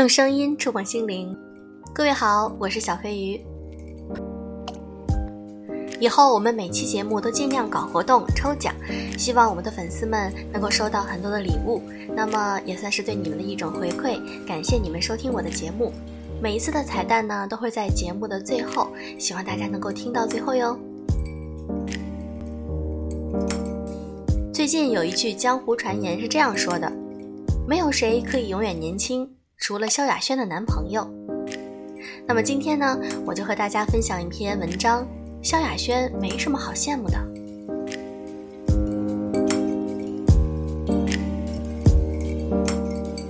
用声音触碰心灵，各位好，我是小飞鱼。以后我们每期节目都尽量搞活动抽奖，希望我们的粉丝们能够收到很多的礼物，那么也算是对你们的一种回馈，感谢你们收听我的节目。每一次的彩蛋呢，都会在节目的最后，希望大家能够听到最后哟。最近有一句江湖传言是这样说的：没有谁可以永远年轻。除了萧亚轩的男朋友，那么今天呢，我就和大家分享一篇文章。萧亚轩没什么好羡慕的。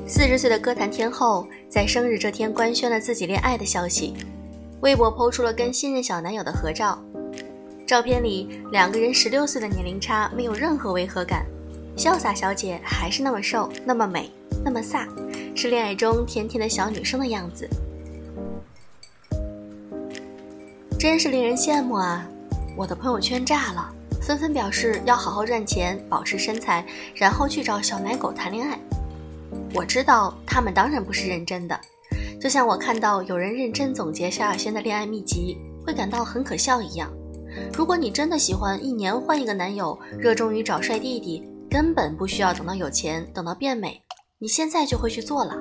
四十岁的歌坛天后，在生日这天官宣了自己恋爱的消息，微博抛出了跟新任小男友的合照。照片里，两个人十六岁的年龄差没有任何违和感，潇洒小姐还是那么瘦，那么美，那么飒。是恋爱中甜甜的小女生的样子，真是令人羡慕啊！我的朋友圈炸了，纷纷表示要好好赚钱，保持身材，然后去找小奶狗谈恋爱。我知道他们当然不是认真的，就像我看到有人认真总结萧亚轩的恋爱秘籍，会感到很可笑一样。如果你真的喜欢一年换一个男友，热衷于找帅弟弟，根本不需要等到有钱，等到变美。你现在就会去做了，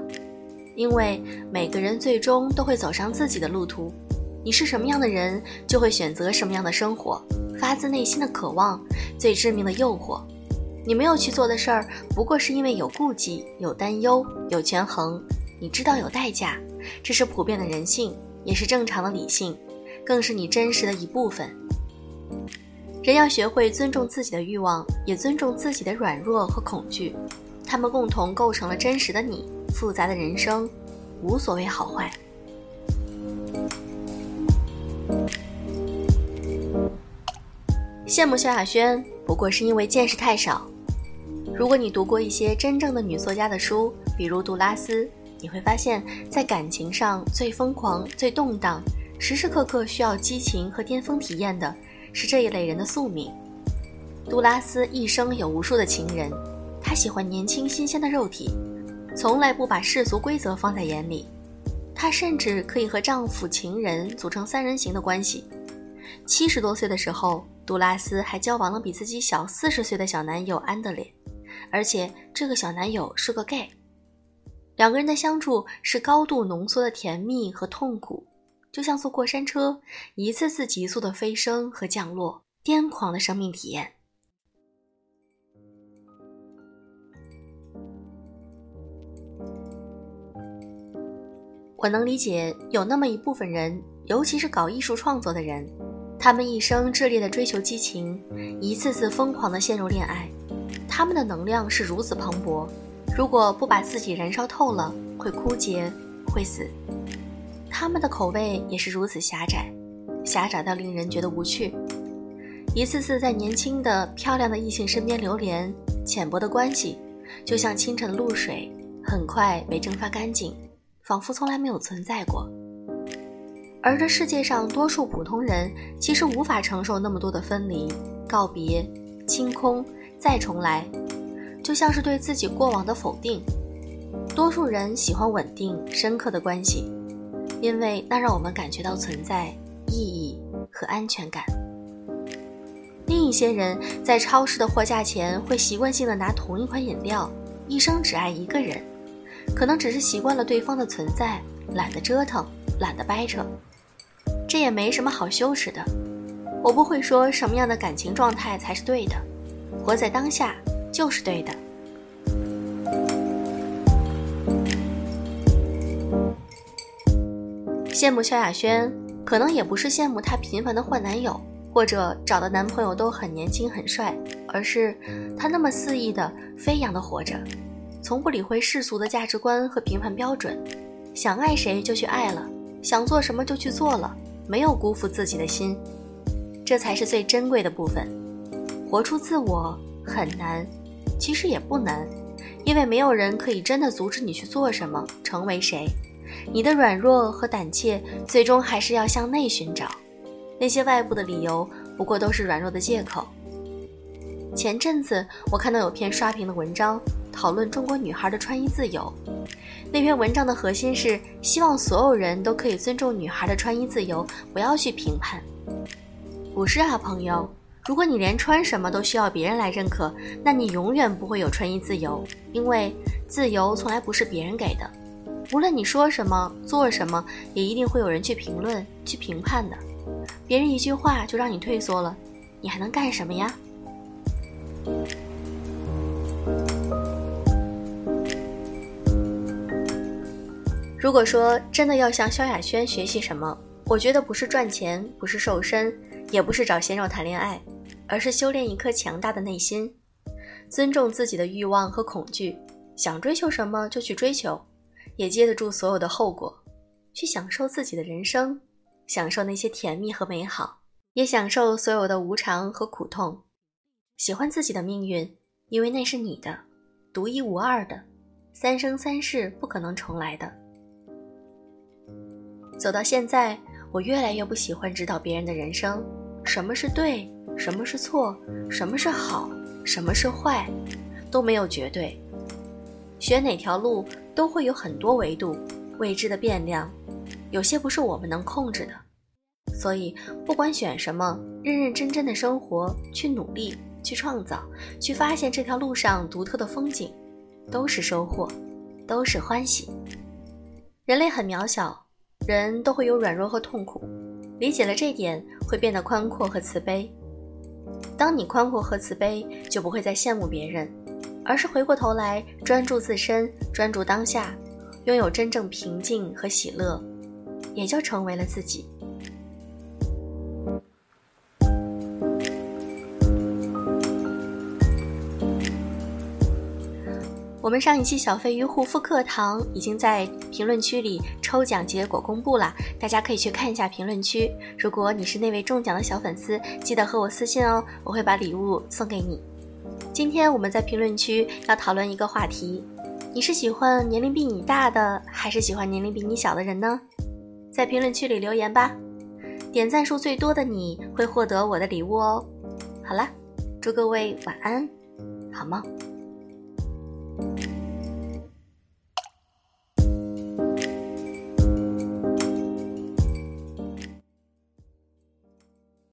因为每个人最终都会走上自己的路途。你是什么样的人，就会选择什么样的生活。发自内心的渴望，最致命的诱惑。你没有去做的事儿，不过是因为有顾忌、有担忧、有权衡。你知道有代价，这是普遍的人性，也是正常的理性，更是你真实的一部分。人要学会尊重自己的欲望，也尊重自己的软弱和恐惧。他们共同构成了真实的你，复杂的人生，无所谓好坏。羡慕萧亚轩，不过是因为见识太少。如果你读过一些真正的女作家的书，比如杜拉斯，你会发现，在感情上最疯狂、最动荡，时时刻刻需要激情和巅峰体验的，是这一类人的宿命。杜拉斯一生有无数的情人。她喜欢年轻新鲜的肉体，从来不把世俗规则放在眼里。她甚至可以和丈夫、情人组成三人行的关系。七十多岁的时候，杜拉斯还交往了比自己小四十岁的小男友安德烈，而且这个小男友是个 gay。两个人的相处是高度浓缩的甜蜜和痛苦，就像坐过山车，一次次急速的飞升和降落，癫狂的生命体验。我能理解有那么一部分人，尤其是搞艺术创作的人，他们一生炽烈的追求激情，一次次疯狂的陷入恋爱，他们的能量是如此磅礴，如果不把自己燃烧透了，会枯竭，会死。他们的口味也是如此狭窄，狭窄到令人觉得无趣，一次次在年轻的漂亮的异性身边流连，浅薄的关系，就像清晨的露水，很快被蒸发干净。仿佛从来没有存在过，而这世界上多数普通人其实无法承受那么多的分离、告别、清空、再重来，就像是对自己过往的否定。多数人喜欢稳定、深刻的关系，因为那让我们感觉到存在、意义和安全感。另一些人在超市的货架前会习惯性的拿同一款饮料，一生只爱一个人。可能只是习惯了对方的存在，懒得折腾，懒得掰扯，这也没什么好羞耻的。我不会说什么样的感情状态才是对的，活在当下就是对的。羡慕萧亚轩，可能也不是羡慕她频繁的换男友，或者找的男朋友都很年轻很帅，而是她那么肆意的飞扬的活着。从不理会世俗的价值观和评判标准，想爱谁就去爱了，想做什么就去做了，没有辜负自己的心，这才是最珍贵的部分。活出自我很难，其实也不难，因为没有人可以真的阻止你去做什么，成为谁。你的软弱和胆怯，最终还是要向内寻找，那些外部的理由，不过都是软弱的借口。前阵子我看到有篇刷屏的文章。讨论中国女孩的穿衣自由，那篇文章的核心是希望所有人都可以尊重女孩的穿衣自由，不要去评判。不是啊，朋友，如果你连穿什么都需要别人来认可，那你永远不会有穿衣自由，因为自由从来不是别人给的。无论你说什么、做什么，也一定会有人去评论、去评判的。别人一句话就让你退缩了，你还能干什么呀？如果说真的要向萧亚轩学习什么，我觉得不是赚钱，不是瘦身，也不是找鲜肉谈恋爱，而是修炼一颗强大的内心，尊重自己的欲望和恐惧，想追求什么就去追求。也接得住所有的后果，去享受自己的人生，享受那些甜蜜和美好，也享受所有的无常和苦痛。喜欢自己的命运，因为那是你的，独一无二的，三生三世不可能重来的。走到现在，我越来越不喜欢指导别人的人生，什么是对，什么是错，什么是好，什么是坏，都没有绝对。选哪条路？都会有很多维度、未知的变量，有些不是我们能控制的。所以，不管选什么，认认真真的生活，去努力，去创造，去发现这条路上独特的风景，都是收获，都是欢喜。人类很渺小，人都会有软弱和痛苦，理解了这点，会变得宽阔和慈悲。当你宽阔和慈悲，就不会再羡慕别人。而是回过头来专注自身，专注当下，拥有真正平静和喜乐，也就成为了自己。我们上一期小飞鱼护肤课堂已经在评论区里抽奖结果公布了，大家可以去看一下评论区。如果你是那位中奖的小粉丝，记得和我私信哦，我会把礼物送给你。今天我们在评论区要讨论一个话题：你是喜欢年龄比你大的，还是喜欢年龄比你小的人呢？在评论区里留言吧，点赞数最多的你会获得我的礼物哦。好了，祝各位晚安，好梦。